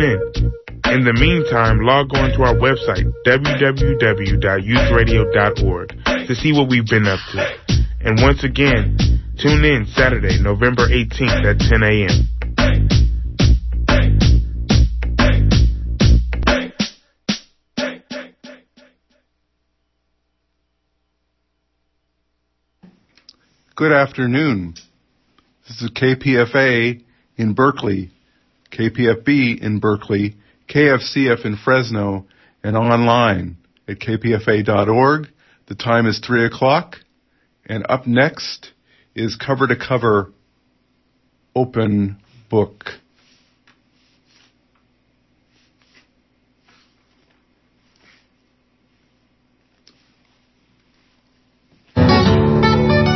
tune in. In the meantime, log on to our website, www.youthradio.org, to see what we've been up to. And once again, tune in Saturday, November 18th at 10 a.m. Good afternoon. This is KPFA in Berkeley, KPFB in Berkeley, KFCF in Fresno, and online at kpfa.org. The time is 3 o'clock, and up next is Cover to Cover Open Book.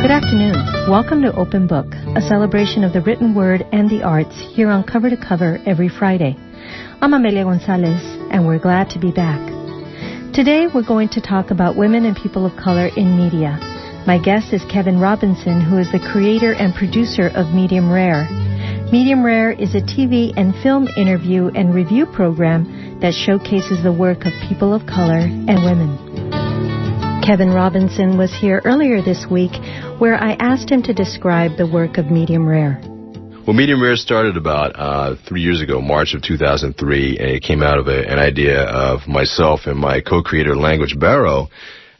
Good afternoon. Welcome to Open Book, a celebration of the written word and the arts here on Cover to Cover every Friday. I'm Amelia Gonzalez, and we're glad to be back. Today we're going to talk about women and people of color in media. My guest is Kevin Robinson, who is the creator and producer of Medium Rare. Medium Rare is a TV and film interview and review program that showcases the work of people of color and women. Kevin Robinson was here earlier this week where I asked him to describe the work of Medium Rare. Well, Medium Rare started about uh, three years ago, March of 2003, and it came out of a, an idea of myself and my co-creator, Language Barrow.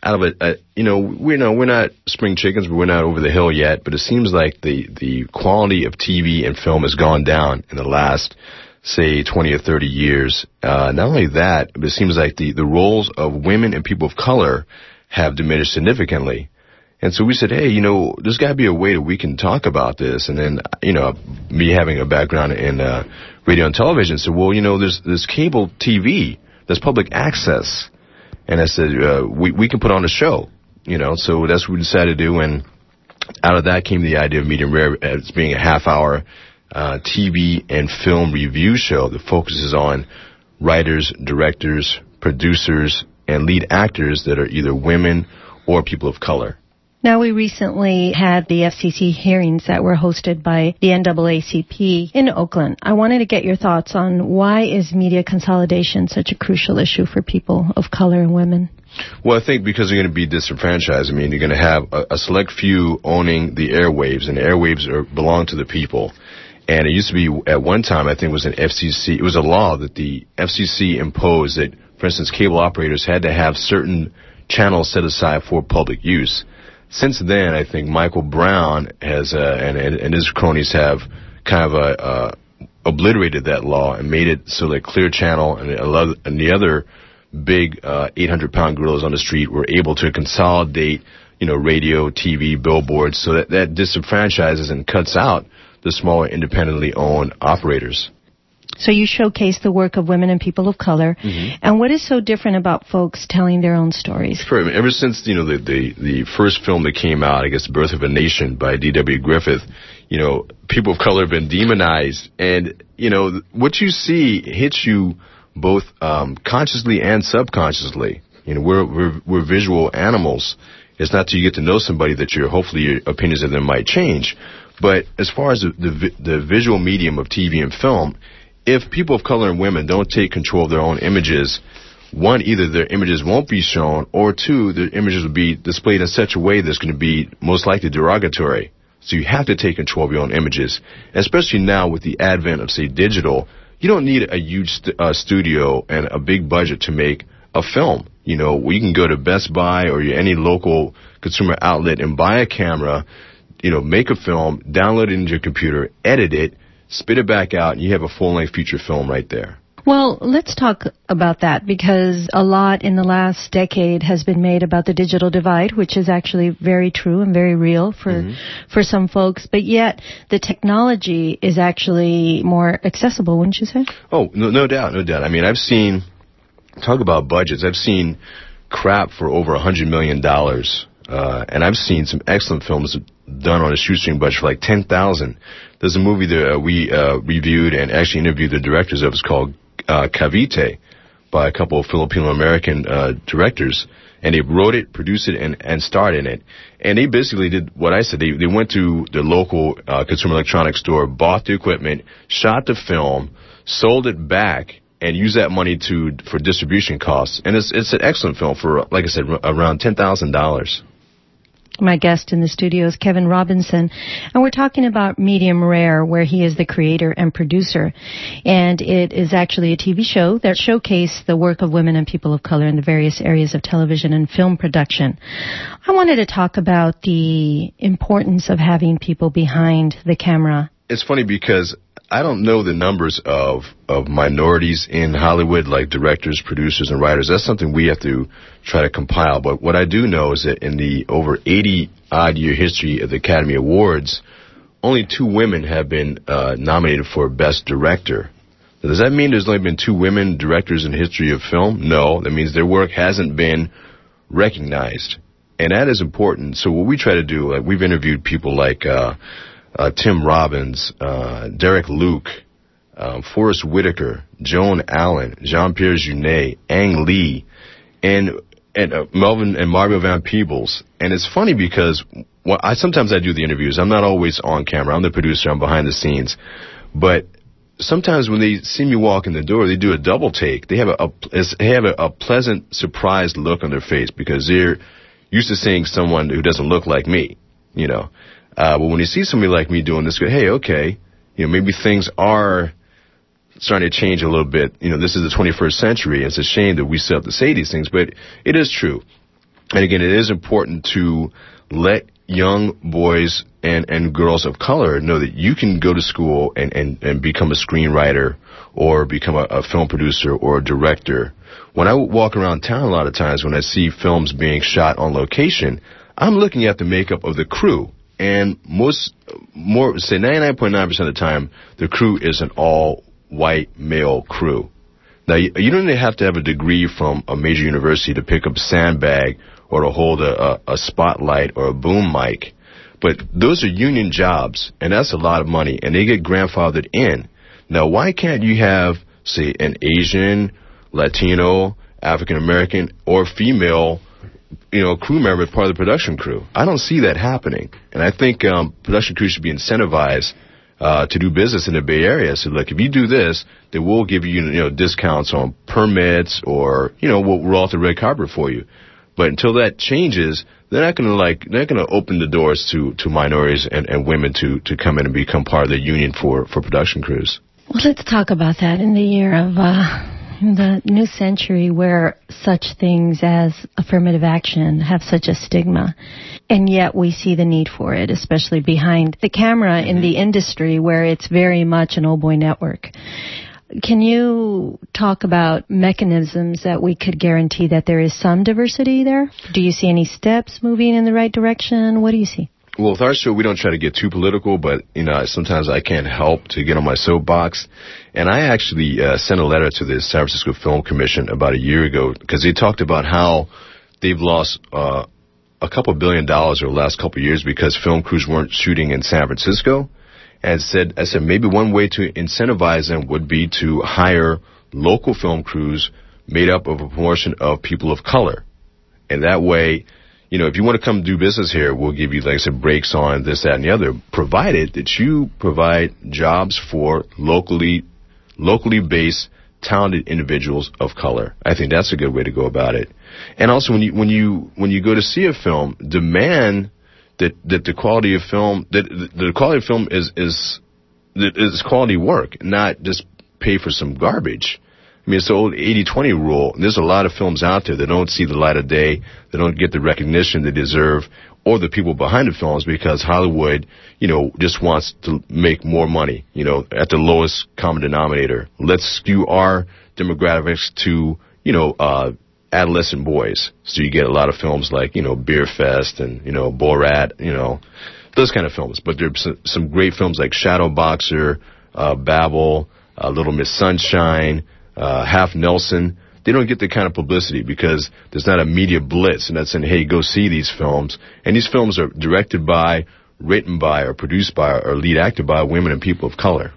Out of a, you know, we know we're not spring chickens, but we're not over the hill yet. But it seems like the the quality of TV and film has gone down in the last, say, 20 or 30 years. Uh, not only that, but it seems like the the roles of women and people of color have diminished significantly. And so we said, hey, you know, there's got to be a way that we can talk about this. And then, you know, me having a background in uh, radio and television said, well, you know, there's there's cable TV, there's public access. And I said, uh, we we can put on a show, you know. So that's what we decided to do. And out of that came the idea of Medium Rare as being a half hour uh, TV and film review show that focuses on writers, directors, producers, and lead actors that are either women or people of color. Now, we recently had the FCC hearings that were hosted by the NAACP in Oakland. I wanted to get your thoughts on why is media consolidation such a crucial issue for people of color and women? Well, I think because you're going to be disenfranchised. I mean, you're going to have a, a select few owning the airwaves, and the airwaves are, belong to the people. And it used to be at one time, I think it was an FCC, it was a law that the FCC imposed that, for instance, cable operators had to have certain channels set aside for public use since then, I think Michael Brown has uh, and, and his cronies have kind of uh, uh, obliterated that law and made it so that Clear Channel and, and the other big 800-pound uh, gorillas on the street were able to consolidate, you know, radio, TV, billboards, so that that disenfranchises and cuts out the smaller independently owned operators. So you showcase the work of women and people of color. Mm-hmm. And what is so different about folks telling their own stories? Sure. Ever since, you know, the, the, the first film that came out, I guess, Birth of a Nation by D.W. Griffith, you know, people of color have been demonized. And, you know, what you see hits you both um, consciously and subconsciously. You know, we're, we're, we're visual animals. It's not till you get to know somebody that your, hopefully your opinions of them might change. But as far as the, the, the visual medium of TV and film, if people of color and women don't take control of their own images, one, either their images won't be shown, or two, their images will be displayed in such a way that's going to be most likely derogatory. So you have to take control of your own images, especially now with the advent of, say, digital. You don't need a huge st- uh, studio and a big budget to make a film. You know, you can go to Best Buy or any local consumer outlet and buy a camera, you know, make a film, download it into your computer, edit it, spit it back out, and you have a full length feature film right there. Well, let's talk about that because a lot in the last decade has been made about the digital divide, which is actually very true and very real for mm-hmm. for some folks. But yet, the technology is actually more accessible, wouldn't you say? Oh, no, no doubt, no doubt. I mean, I've seen talk about budgets. I've seen crap for over a hundred million dollars, uh, and I've seen some excellent films done on a shoestring budget for like ten thousand. There's a movie that uh, we uh, reviewed and actually interviewed the directors of. It's called uh, Cavite by a couple of Filipino American uh, directors, and they wrote it, produced it, and and starred in it. And they basically did what I said. They they went to the local uh, consumer electronics store, bought the equipment, shot the film, sold it back and used that money to for distribution costs. And it's it's an excellent film for, like I said, around ten thousand dollars. My guest in the studio is Kevin Robinson, and we're talking about Medium Rare, where he is the creator and producer. And it is actually a TV show that showcases the work of women and people of color in the various areas of television and film production. I wanted to talk about the importance of having people behind the camera. It's funny because I don't know the numbers of of minorities in Hollywood, like directors, producers, and writers. That's something we have to try to compile. But what I do know is that in the over 80 odd year history of the Academy Awards, only two women have been uh, nominated for Best Director. Now, does that mean there's only been two women directors in the history of film? No, that means their work hasn't been recognized, and that is important. So what we try to do, like we've interviewed people like. Uh, uh, Tim Robbins, uh, Derek Luke, um, Forest Whitaker, Joan Allen, Jean-Pierre Jeunet, Ang Lee, and and uh, Melvin and Mario Van Peebles. And it's funny because I sometimes I do the interviews. I'm not always on camera. I'm the producer. I'm behind the scenes, but sometimes when they see me walk in the door, they do a double take. They have a, a they have a, a pleasant, surprised look on their face because they're used to seeing someone who doesn't look like me. You know, uh, but when you see somebody like me doing this, go, hey, okay, you know, maybe things are starting to change a little bit. You know, this is the 21st century. It's a shame that we still have to say these things, but it is true. And again, it is important to let young boys and, and girls of color know that you can go to school and, and, and become a screenwriter or become a, a film producer or a director. When I walk around town a lot of times when I see films being shot on location, I'm looking at the makeup of the crew and most, more, say 99.9% of the time, the crew is an all white male crew. Now, you, you don't have to have a degree from a major university to pick up sandbag or to hold a, a, a spotlight or a boom mic. But those are union jobs, and that's a lot of money, and they get grandfathered in. Now, why can't you have, say, an Asian, Latino, African American, or female you know, a crew member part of the production crew. I don't see that happening, and I think um, production crews should be incentivized uh, to do business in the Bay Area. So, look, if you do this, then we'll give you, you know, discounts on permits, or you know, we'll roll the red carpet for you. But until that changes, they're not going to like they're not going to open the doors to to minorities and, and women to to come in and become part of the union for for production crews. Well, let's talk about that in the year of. Uh the new century where such things as affirmative action have such a stigma and yet we see the need for it especially behind the camera mm-hmm. in the industry where it's very much an old boy network can you talk about mechanisms that we could guarantee that there is some diversity there? Do you see any steps moving in the right direction? What do you see? Well, with our show, we don't try to get too political, but you know, sometimes I can't help to get on my soapbox. And I actually uh, sent a letter to the San Francisco Film Commission about a year ago because they talked about how they've lost uh, a couple billion dollars over the last couple years because film crews weren't shooting in San Francisco. And said, I said maybe one way to incentivize them would be to hire local film crews made up of a proportion of people of color, and that way you know, if you want to come do business here, we'll give you, like I said, breaks on this, that, and the other, provided that you provide jobs for locally, locally based, talented individuals of color. I think that's a good way to go about it. And also, when you when you when you go to see a film, demand that that the quality of film that the quality of film is is is quality work, not just pay for some garbage. I mean, it's the old 80-20 rule. There's a lot of films out there that don't see the light of day, that don't get the recognition they deserve, or the people behind the films because Hollywood, you know, just wants to make more money, you know, at the lowest common denominator. Let's skew our demographics to, you know, uh, adolescent boys. So you get a lot of films like, you know, Beer Fest and, you know, Borat, you know, those kind of films. But there's some great films like Shadowboxer, uh, Babel, uh, Little Miss Sunshine, uh, Half Nelson, they don't get the kind of publicity because there's not a media blitz and that's saying, hey, go see these films. And these films are directed by, written by, or produced by, or lead acted by women and people of color.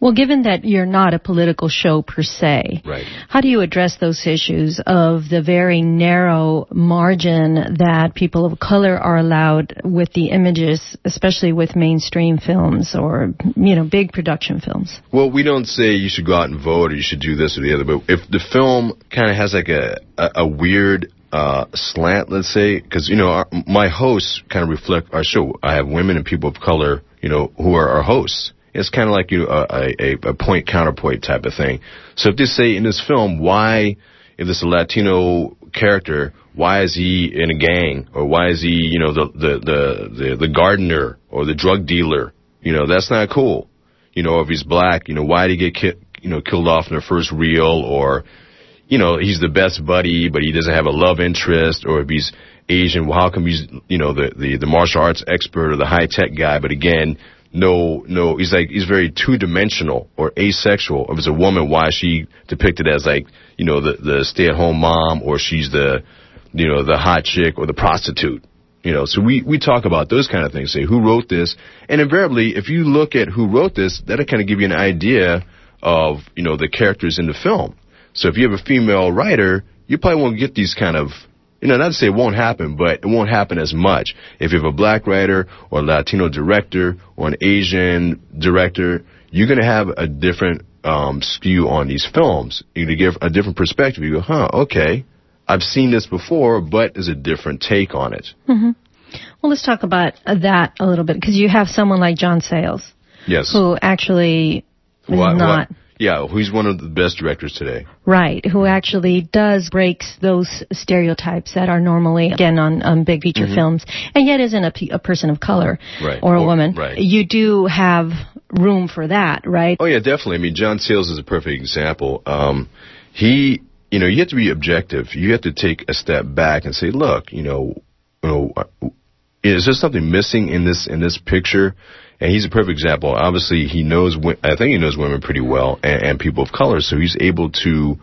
Well, given that you're not a political show per se, Right. how do you address those issues of the very narrow margin that people of color are allowed with the images, especially with mainstream films or, you know, big production films? Well, we don't say you should go out and vote or you should do this or the other, but if the film kind of has like a, a, a weird uh, slant, let's say, because, you know, our, my hosts kind of reflect our show. I have women and people of color, you know, who are our hosts. It's kind of like you uh, know, a, a, point counterpoint type of thing. So if they say in this film, why, if this a Latino character, why is he in a gang or why is he, you know, the the the the, the gardener or the drug dealer? You know, that's not cool. You know, if he's black, you know, why did he get ki- you know killed off in the first reel or you know, he's the best buddy, but he doesn't have a love interest, or if he's Asian, well, how come he's, you know, the, the, the martial arts expert or the high tech guy, but again, no, no, he's like, he's very two dimensional or asexual. If it's a woman, why is she depicted as like, you know, the, the stay at home mom, or she's the, you know, the hot chick or the prostitute? You know, so we, we talk about those kind of things, say who wrote this, and invariably, if you look at who wrote this, that'll kind of give you an idea of, you know, the characters in the film. So if you have a female writer, you probably won't get these kind of, you know, not to say it won't happen, but it won't happen as much. If you have a black writer or a Latino director or an Asian director, you're going to have a different um, skew on these films. You're going to give a different perspective. You go, huh, okay, I've seen this before, but there's a different take on it. Well, let's talk about that a little bit because you have someone like John Sayles Yes. who actually is What- what- not. Yeah, who's one of the best directors today. Right, who actually does breaks those stereotypes that are normally again on, on big feature films, and yet isn't a, a person of color Mm-hmm. Right. or a Or- woman. right. You do have room for that, right? Oh yeah, definitely. I mean, John Sayles is a perfect example. Um, he, you know, you have to be objective. You have to take a step back and say, look, you know, you know, is there something missing in this in this picture? And he's a perfect example. Obviously, he knows. I think he knows women pretty well and, and people of color. So he's able to,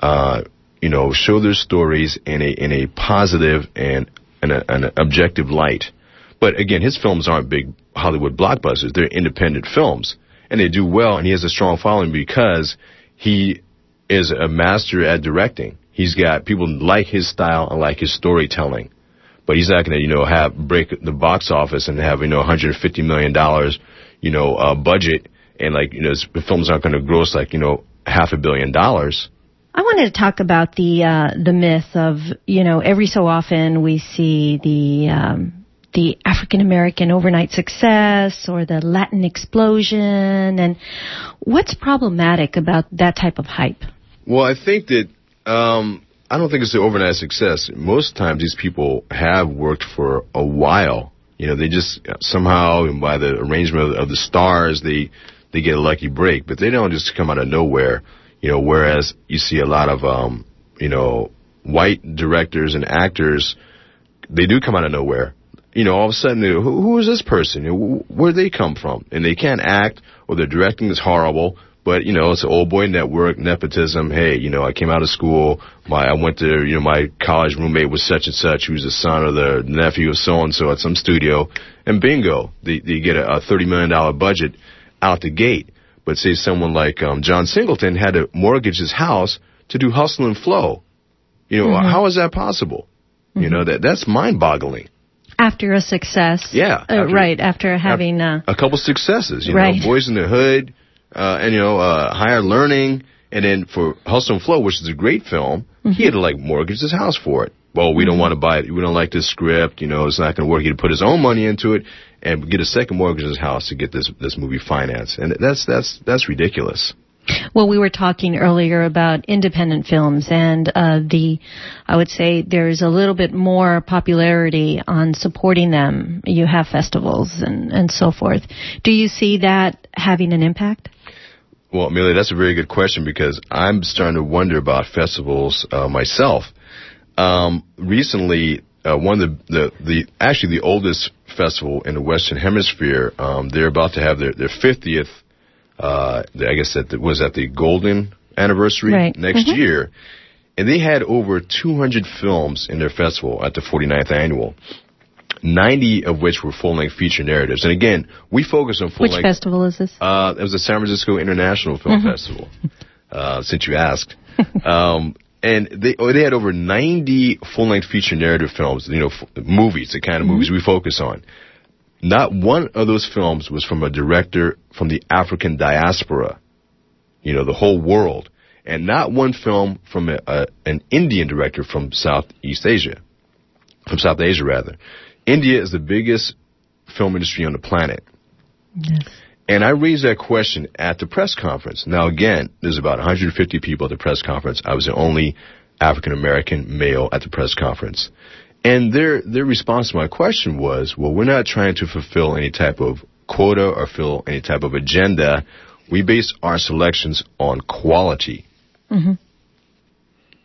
uh, you know, show their stories in a in a positive and in a, an objective light. But again, his films aren't big Hollywood blockbusters. They're independent films, and they do well. And he has a strong following because he is a master at directing. He's got people like his style and like his storytelling. But he's not going to, you know, have break the box office and have, you know, 150 million dollars, you know, uh, budget, and like, you know, his films aren't going to gross like, you know, half a billion dollars. I wanted to talk about the uh, the myth of you know every so often we see the um, the African American overnight success or the Latin explosion, and what's problematic about that type of hype? Well, I think that um, I don't think it's an overnight success. Most times, these people have worked for a while. You know, they just somehow, by the arrangement of, the stars, they they get a lucky break. But they don't just come out of nowhere. You know, whereas you see a lot of um, you know white directors and actors, they do come out of nowhere. You know, all of a sudden, who, who is this person? Where they come from? And they can't act, or their directing is horrible. But you know, it's an old boy network, nepotism. Hey, you know, I came out of school. My I went to you know my college roommate was such and such. Who was the son or the nephew of so and so at some studio, and bingo, they, they get a, a thirty million dollar budget out the gate. But say someone like um, John Singleton had to mortgage his house to do Hustle and Flow. You know, how is that possible? You know that that's mind boggling. After a success, Yeah, uh, right after having uh, a couple successes, you Right. know, Boyz n the Hood, uh, and you know, uh, Higher Learning, and then for Hustle and Flow, which is a great film, he had to like mortgage his house for it. Well, we don't want to buy it. We don't like this script. You know, it's not going to work. He had to put his own money into it and get a second mortgage in his house to get this this movie financed, and that's that's that's ridiculous. Well, we were talking earlier about independent films and uh, the, I would say there's a little bit more popularity on supporting them. You have festivals and, and so forth. Do you see that having an impact? Well, Amelia, that's a very good question because I'm starting to wonder about festivals uh, myself. Um, recently, uh, one of the, the the actually the oldest festival in the Western Hemisphere, um, they're about to have their their 50th. Uh, I guess that was at the golden anniversary Right. next year, and they had over 200 films in their festival at the 49th annual. 90 of which were full-length feature narratives. And again, we focus on full-length. Which festival is this? Uh, it was the San Francisco International Film mm-hmm. Festival. Uh, since you asked, um, and they oh, they had over 90 full-length feature narrative films. You know, f- movies, the kind of movies mm-hmm. we focus on. Not one of those films was from a director from the African diaspora. You know, the whole world, and not one film from a, a, an Indian director from Southeast Asia, from South Asia rather. India is the biggest film industry on the planet. Yes. And I raised that question at the press conference. Now again, there's about 150 people at the press conference. I was the only African American male at the press conference. And their their response to my question was, well, we're not trying to fulfill any type of quota or fill any type of agenda. We base our selections on quality. Mm-hmm.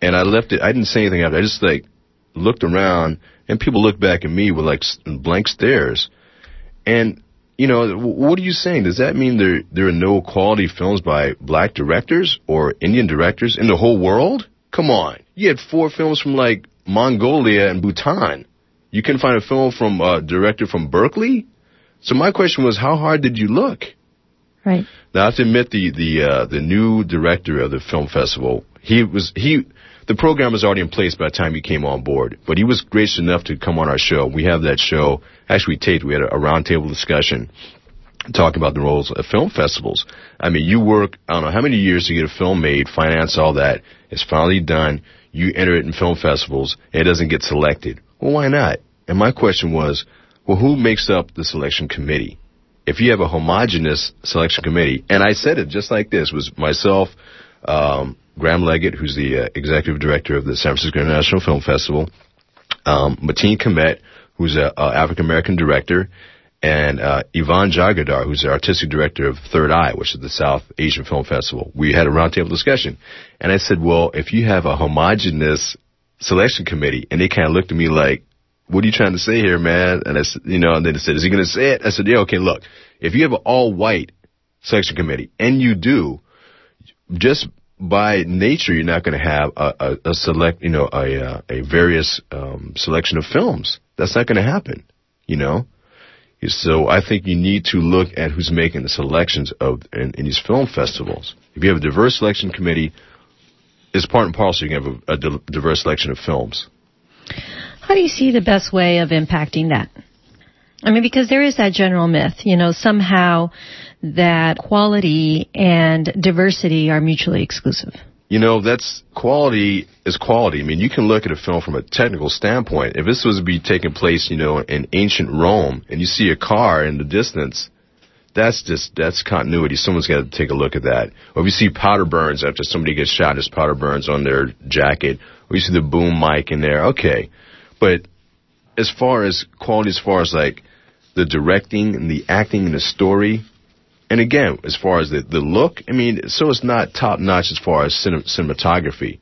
And I left it. I didn't say anything after. I just like looked around, and people looked back at me with like blank stares. And you know, what are you saying? Does that mean there there are no quality films by black directors or Indian directors in the whole world? Come on, you had four films from like Mongolia and Bhutan. You can find a film from a director from Berkeley. So my question was, how hard did you look? Right. Now I have to admit, the the uh, the new director of the film festival, he was he the program was already in place by the time he came on board, but he was gracious enough to come on our show. We have that show. Actually, we taped. We had a, a roundtable discussion talking about the roles of film festivals. I mean, you work, I don't know how many years to get a film made, finance all that. It's finally done. You enter it in film festivals, and it doesn't get selected. Well, why not? And my question was, well, who makes up the selection committee? If you have a homogenous selection committee, and I said it just like this, was myself, um, Graham Leggett, who's the uh, executive director of the San Francisco International Film Festival, um, Mateen Khamet, who's an African American director, and uh, Ivan Jaigirdar, who's the artistic director of Third Eye, which is the South Asian Film Festival. We had a roundtable discussion, and I said, "Well, if you have a homogenous selection committee," and they kind of looked at me like, "What are you trying to say here, man?" And I said, "You know," and then they said, "Is he going to say it?" I said, "Yeah, okay. Look, if you have an all-white selection committee, and you do, just by nature, you're not going to have a, a, a, select, you know, a uh, a various um, selection of films. That's not going to happen, you know. So I think you need to look at who's making the selections of in, in these film festivals. If you have a diverse selection committee, it's part and parcel. You can have a, a diverse selection of films. How do you see the best way of impacting that? I mean, because there is that general myth, you know, somehow that quality and diversity are mutually exclusive. You know, that's quality is quality. I mean, you can look at a film from a technical standpoint. If this was to be taking place, you know, in ancient Rome and you see a car in the distance, that's just, that's continuity. Someone's got to take a look at that. Or if you see powder burns after somebody gets shot, there's powder burns on their jacket. Or you see the boom mic in there, okay. But as far as quality, as far as like the directing and the acting and the story, and again, as far as the, the look, I mean, so it's not top notch as far as cinem- cinematography.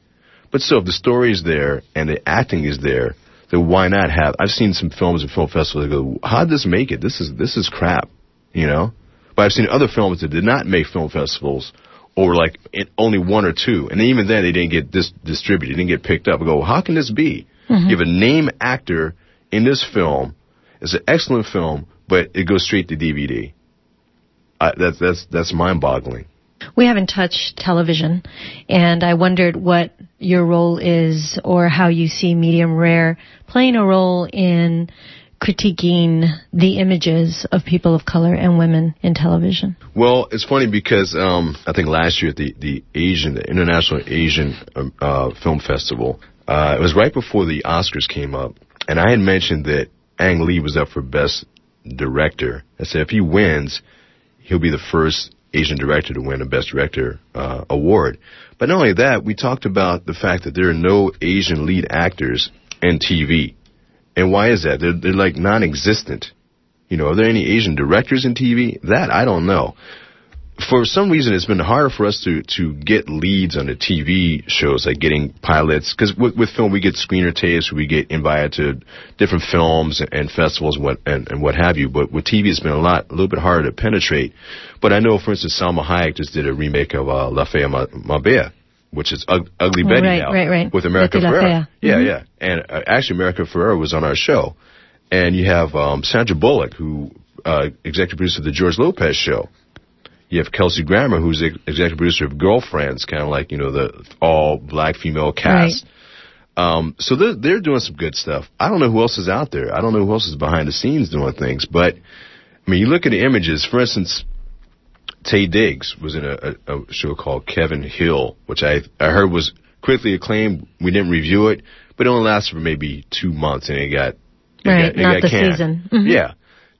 But still, if the story is there and the acting is there, then why not have? I've seen some films and film festivals that go, how did this make it? This is this is crap, you know. But I've seen other films that did not make film festivals, or like only one or two, and even then they didn't get dis- distributed, didn't get picked up. I go, how can this be? Mm-hmm. You have a name actor in this film. It's an excellent film, but it goes straight to DVD. I, that's that's that's mind-boggling. We haven't touched television, and I wondered what your role is, or how you see Medium Rare playing a role in critiquing the images of people of color and women in television? Well, it's funny because um, I think last year at the, the Asian, the International Asian um, uh, Film Festival, uh, it was right before the Oscars came up, and I had mentioned that Ang Lee was up for Best Director. I said if he wins, he'll be the first Asian director to win a Best Director uh, award. But not only that, we talked about the fact that there are no Asian lead actors in TV. And why is that? They're, they're like non-existent. You know, are there any Asian directors in TV? That I don't know for some reason it's been harder for us to to get leads on the TV shows, like getting pilots. Because with, with film, we get screener tapes, we get invited to different films and, festivals, and what and, and what have you. But with TV, it's been a lot, a little bit harder to penetrate. But I know, for instance, Salma Hayek just did a remake of uh, La Fea Más Bella, which is Ug- Ugly Betty right, now, right, right. with America Ferrera. Yeah, mm-hmm. yeah. And uh, actually, America Ferrera was on our show. and you have um, Sandra Bullock, who uh, executive producer of the George Lopez Show. You have Kelsey Grammer, who's the executive producer of Girlfriends, kind of like you know the all black female cast. Right. Um, so they're they're doing some good stuff. I don't know who else is out there. I don't know who else is behind the scenes doing things. But I mean, you look at the images. For instance, Taye Diggs was in a, a, a show called Kevin Hill, which I I heard was critically acclaimed. We didn't review it, but it only lasted for maybe two months, and it got it right, got, it not got the canned. season. Mm-hmm. Yeah.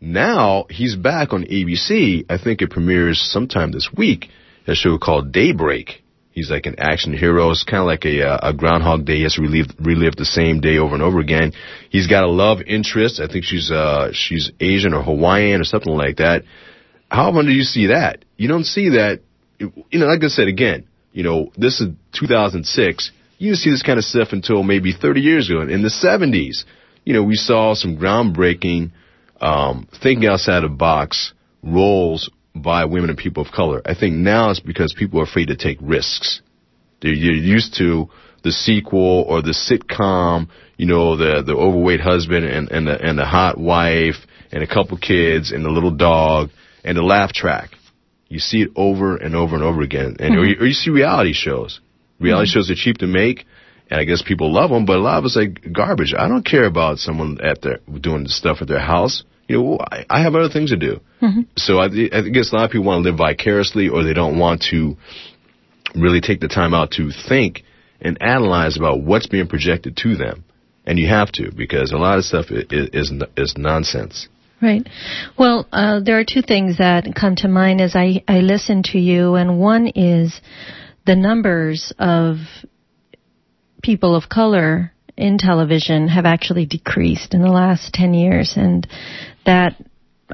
Now he's back on ABC. I think it premieres sometime this week. A show called Daybreak. He's like an action hero. It's kind of like a, uh, a Groundhog Day. He has to relive, relive the same day over and over again. He's got a love interest. I think she's uh, she's Asian or Hawaiian or something like that. How often do you see that? You don't see that. You know, like I said again. You know, this is 2006. You didn't see this kind of stuff until maybe 30 years ago. In the 70s, you know, we saw some groundbreaking um, thinking outside the box roles by women and people of color. I think now it's because people are afraid to take risks. They're, you're used to the sequel or the sitcom, you know, the the overweight husband and and the and the hot wife and a couple kids and the little dog and the laugh track. You see it over and over and over again, and mm-hmm. or, you, or, you, see reality shows. Reality mm-hmm. shows are cheap to make, and I guess people love them, but a lot of us like garbage. I don't care about someone at their doing stuff at their house. You know, I, I have other things to do. Mm-hmm. So I, I guess a lot of people want to live vicariously, or they don't want to really take the time out to think and analyze about what's being projected to them. And you have to because a lot of stuff is is, is nonsense. Right. Well, uh, there are two things that come to mind as I, I listen to you, and one is the numbers of people of color in television have actually decreased in the last 10 years, and that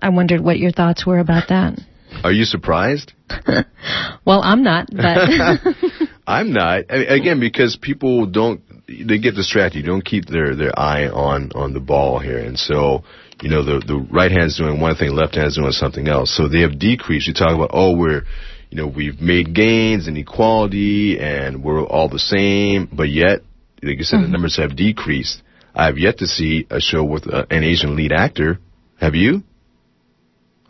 I wondered what your thoughts were about that. Are you surprised? well, I'm not, but I'm not. I mean, again, because people don't they get distracted. You don't keep their their eye on on the ball here, and so you know the the right hand's doing one thing, left hand's doing something else. So they have decreased. You talk about oh we're you know we've made gains in equality and we're all the same, but yet like you said mm-hmm. the numbers have decreased. I have yet to see a show with uh, an Asian lead actor. Have you?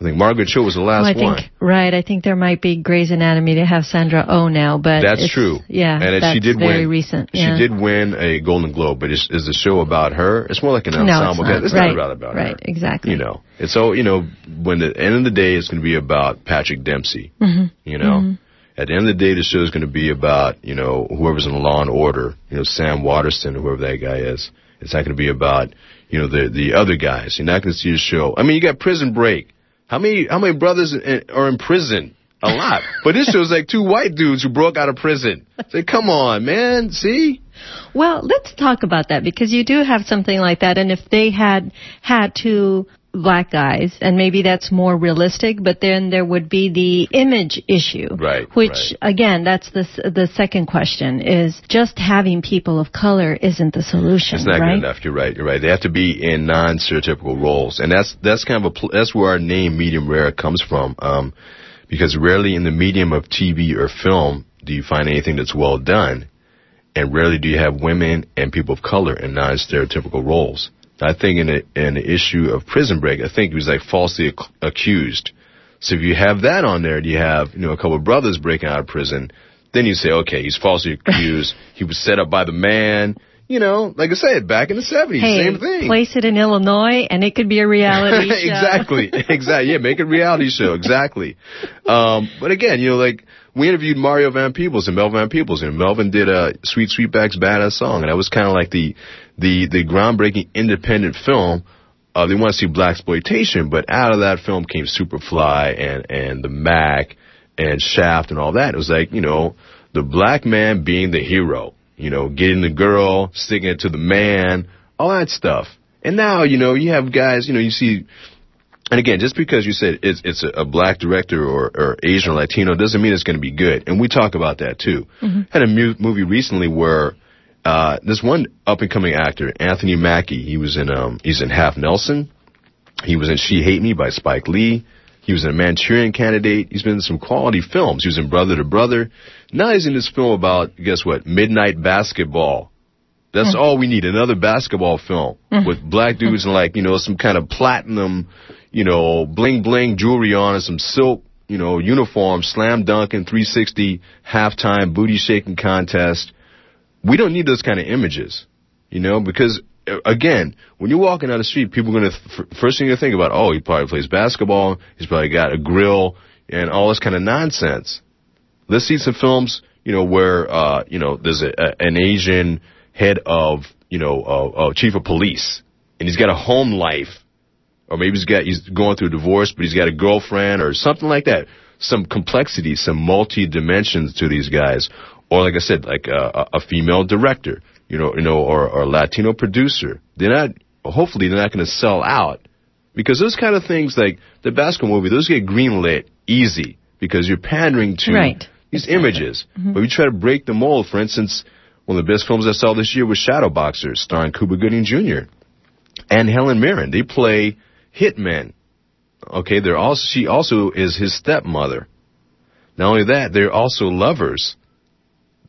I think Margaret Cho was the last well, I one. Think, right. I think there might be Grey's Anatomy to have Sandra Oh now, but that's true. Yeah, and that's she did very win. recent. Yeah. She did win a Golden Globe, but is, is the show about her? It's more like an ensemble. No, it's not. It's right. not about right. her. Right. Exactly. You know, it's so you know when the end of the day is going to be about Patrick Dempsey. Mm-hmm. You know. Mm-hmm. At the end of the day, the show is going to be about, you know, whoever's in Law and Order, you know, Sam Waterston, whoever that guy is. It's not going to be about, you know, the the other guys. You're not going to see a show. I mean, you got Prison Break. How many how many brothers are in prison? A lot. but this show's like two white dudes who broke out of prison. Say, come on, man. See? Well, let's talk about that because you do have something like that, and if they had had to black guys, and maybe that's more realistic. But then there would be the image issue, right? Which right. again, that's the the second question: is just having people of color isn't the solution. It's not right? good enough. You're right. You're right. They have to be in non-stereotypical roles, and that's that's kind of a that's where our name medium rare comes from. Um, because rarely in the medium of TV or film do you find anything that's well done, and rarely do you have women and people of color in non-stereotypical roles. I think in, a, in the issue of Prison Break, I think he was like falsely ac- accused. So if you have that on there, and you have you know a couple of brothers breaking out of prison, then you say, okay, he's falsely accused. he was set up by the man. You know, like I said, back in the seventies, hey, same thing. Place it in Illinois, and it could be a reality show. exactly, exactly. Yeah, make a reality show. Exactly. Um, but again, you know, like we interviewed Mario Van Peebles and Melvin Van Peebles, and Melvin did a Sweet Sweetback's Badass Song, and that was kind of like the the the groundbreaking independent film. Uh, they want to see blaxploitation, but out of that film came Superfly and and the Mack and Shaft and all that. It was like you know the black man being the hero, you know, getting the girl, sticking it to the man, all that stuff. And now you know you have guys, you know, you see and again, just because you said it's it's a, black director or, or Asian or Latino doesn't mean it's going to be good. And we talk about that too. Mm-hmm. Had a mu- movie recently where uh, this one up and coming actor, Anthony Mackie, he was in um he's in Half Nelson. He was in She Hate Me by Spike Lee. He was in a Manchurian Candidate. He's been in some quality films. He was in Brother to Brother. Now he's in this film about guess what? Midnight Basketball. That's all we need. Another basketball film with black dudes in like, you know, some kind of platinum, you know, bling bling jewelry on and some silk, you know, uniform, slam dunking, 360, halftime, booty shaking contest. We don't need those kind of images, you know, because uh, again, when you're walking down the street, people are going to, th- first thing you think about, oh, he probably plays basketball, he's probably got a grill, and all this kind of nonsense. Let's see some films, you know, where, uh, you know, there's a, a, an Asian head of, you know, uh, uh, chief of police, and he's got a home life, or maybe he's got, he's going through a divorce, but he's got a girlfriend, or something like that. Some complexity, some multi dimensions to these guys. Or like I said, like a, a female director, you know, you know, or, or a Latino producer. They're not, hopefully they're not going to sell out because those kind of things, like the basketball movie, those get greenlit easy because you're pandering to Right. these images. Mm-hmm. But we try to break the mold. For instance, one of the best films I saw this year was Shadowboxers, starring Cuba Gooding Jr. and Helen Mirren. They play hitmen. Okay, they're also she also is his stepmother. Not only that, they're also lovers.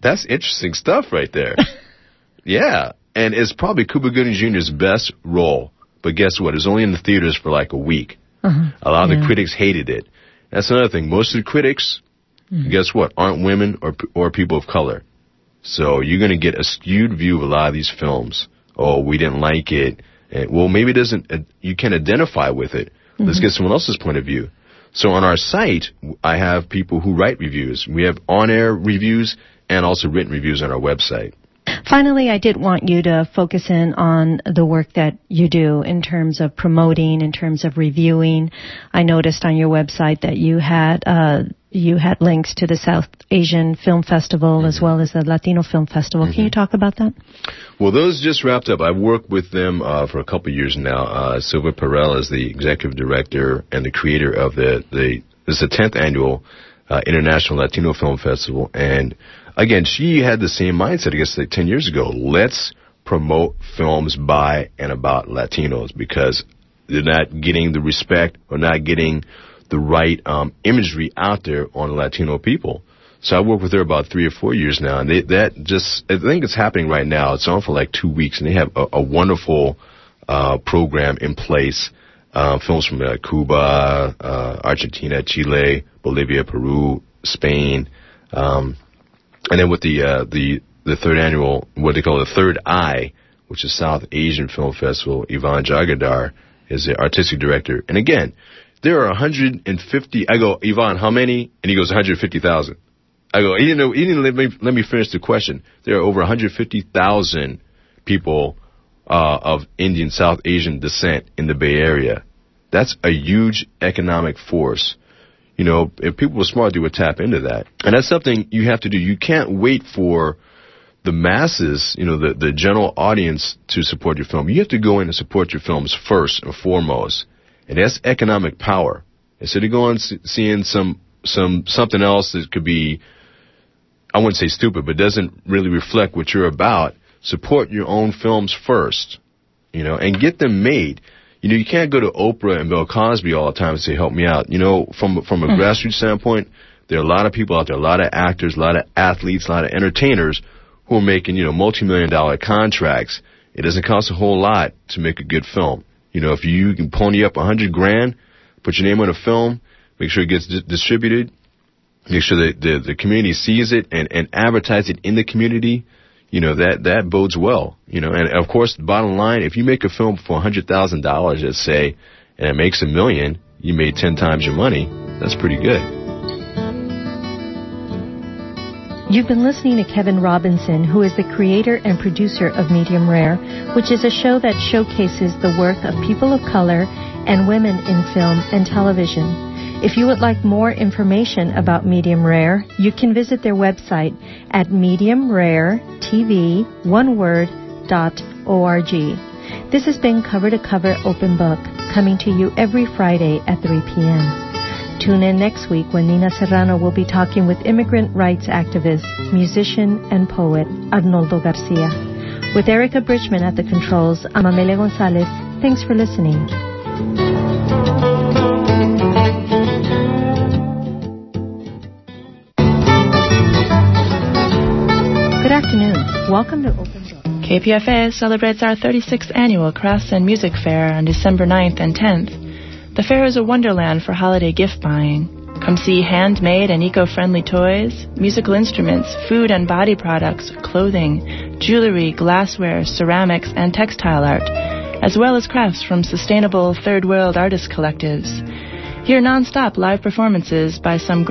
That's interesting stuff right there. yeah, and it's probably Cuba Gooding Jr.'s best role. But guess what? It's only in the theaters for like a week. Uh-huh. A lot of the critics hated it. That's another thing. Most of the critics, hmm. guess what, aren't women or or people of color. So you're going to get a skewed view of a lot of these films. Oh, we didn't like it. And, well, maybe it doesn't. Uh, you can't identify with it. Let's get someone else's point of view. So on our site, I have people who write reviews. We have on-air reviews and also written reviews on our website. Finally, I did want you to focus in on the work that you do in terms of promoting, in terms of reviewing. I noticed on your website that you had uh, you had links to the South Asian Film Festival as well as the Latino Film Festival. Can you talk about that? Well, those just wrapped up. I've worked with them uh, for a couple of years now. Uh, Silva Perel is the executive director and the creator of the the this is the tenth annual uh, International Latino Film Festival. And again, she had the same mindset. I guess like ten years ago. Let's promote films by and about Latinos because they're not getting the respect or not getting the right um, imagery out there on Latino people. So I worked with her about three or four years now, and they, that just I think it's happening right now. It's on for like two weeks, and they have a, a wonderful uh, program in place. Uh, films from uh, Cuba, uh, Argentina, Chile, Bolivia, Peru, Spain, um, and then with the uh, the the third annual what they call the Third Eye, which is South Asian Film Festival. Ivan Jaigirdar is the artistic director, and again, there are 150. I go, Ivan, how many? And he goes 150,000. I go, he didn't know, he didn't let me, let me finish the question. There are over 150,000 people, uh, of Indian South Asian descent in the Bay Area. That's a huge economic force. You know, if people were smart, they would tap into that. And that's something you have to do. You can't wait for the masses, you know, the, the general audience to support your film. You have to go in and support your films first and foremost. And that's economic power. Instead of going seeing some, some, something else that could be, I wouldn't say stupid, but doesn't really reflect what you're about, support your own films first, you know, and get them made. You know, you can't go to Oprah and Bill Cosby all the time and say, help me out. You know, from, from a hmm. grassroots standpoint, there are a lot of people out there, a lot of actors, a lot of athletes, a lot of entertainers who are making, you know, multi-million dollar contracts. It doesn't cost a whole lot to make a good film. You know, if you can pony up a hundred grand, put your name on a film, make sure it gets di- distributed, make sure that the, the community sees it and, and advertise it in the community, you know, that, that bodes well. You know, and of course, the bottom line, if you make a film for a hundred thousand dollars, let's say, and it makes a million, you made ten times your money. That's pretty good. You've been listening to Kevin Robinson, who is the creator and producer of Medium Rare, which is a show that showcases the work of people of color and women in film and television. If you would like more information about Medium Rare, you can visit their website at mediumraretv, one word, dot org. This has been Cover to Cover Open Book, coming to you every Friday at 3 p.m. Tune in next week when Nina Serrano will be talking with immigrant rights activist, musician, and poet Arnoldo Garcia. With Erica Bridgman at the controls, I'm Amelia Gonzalez. Thanks for listening. Good afternoon. Welcome to Open Book. KPFA celebrates our 36th annual Crafts and Music Fair on December 9th and 10th. The fair is a wonderland for holiday gift buying. Come see handmade and eco-friendly toys, musical instruments, food and body products, clothing, jewelry, glassware, ceramics, and textile art, as well as crafts from sustainable third world artist collectives. Hear non-stop live performances by some great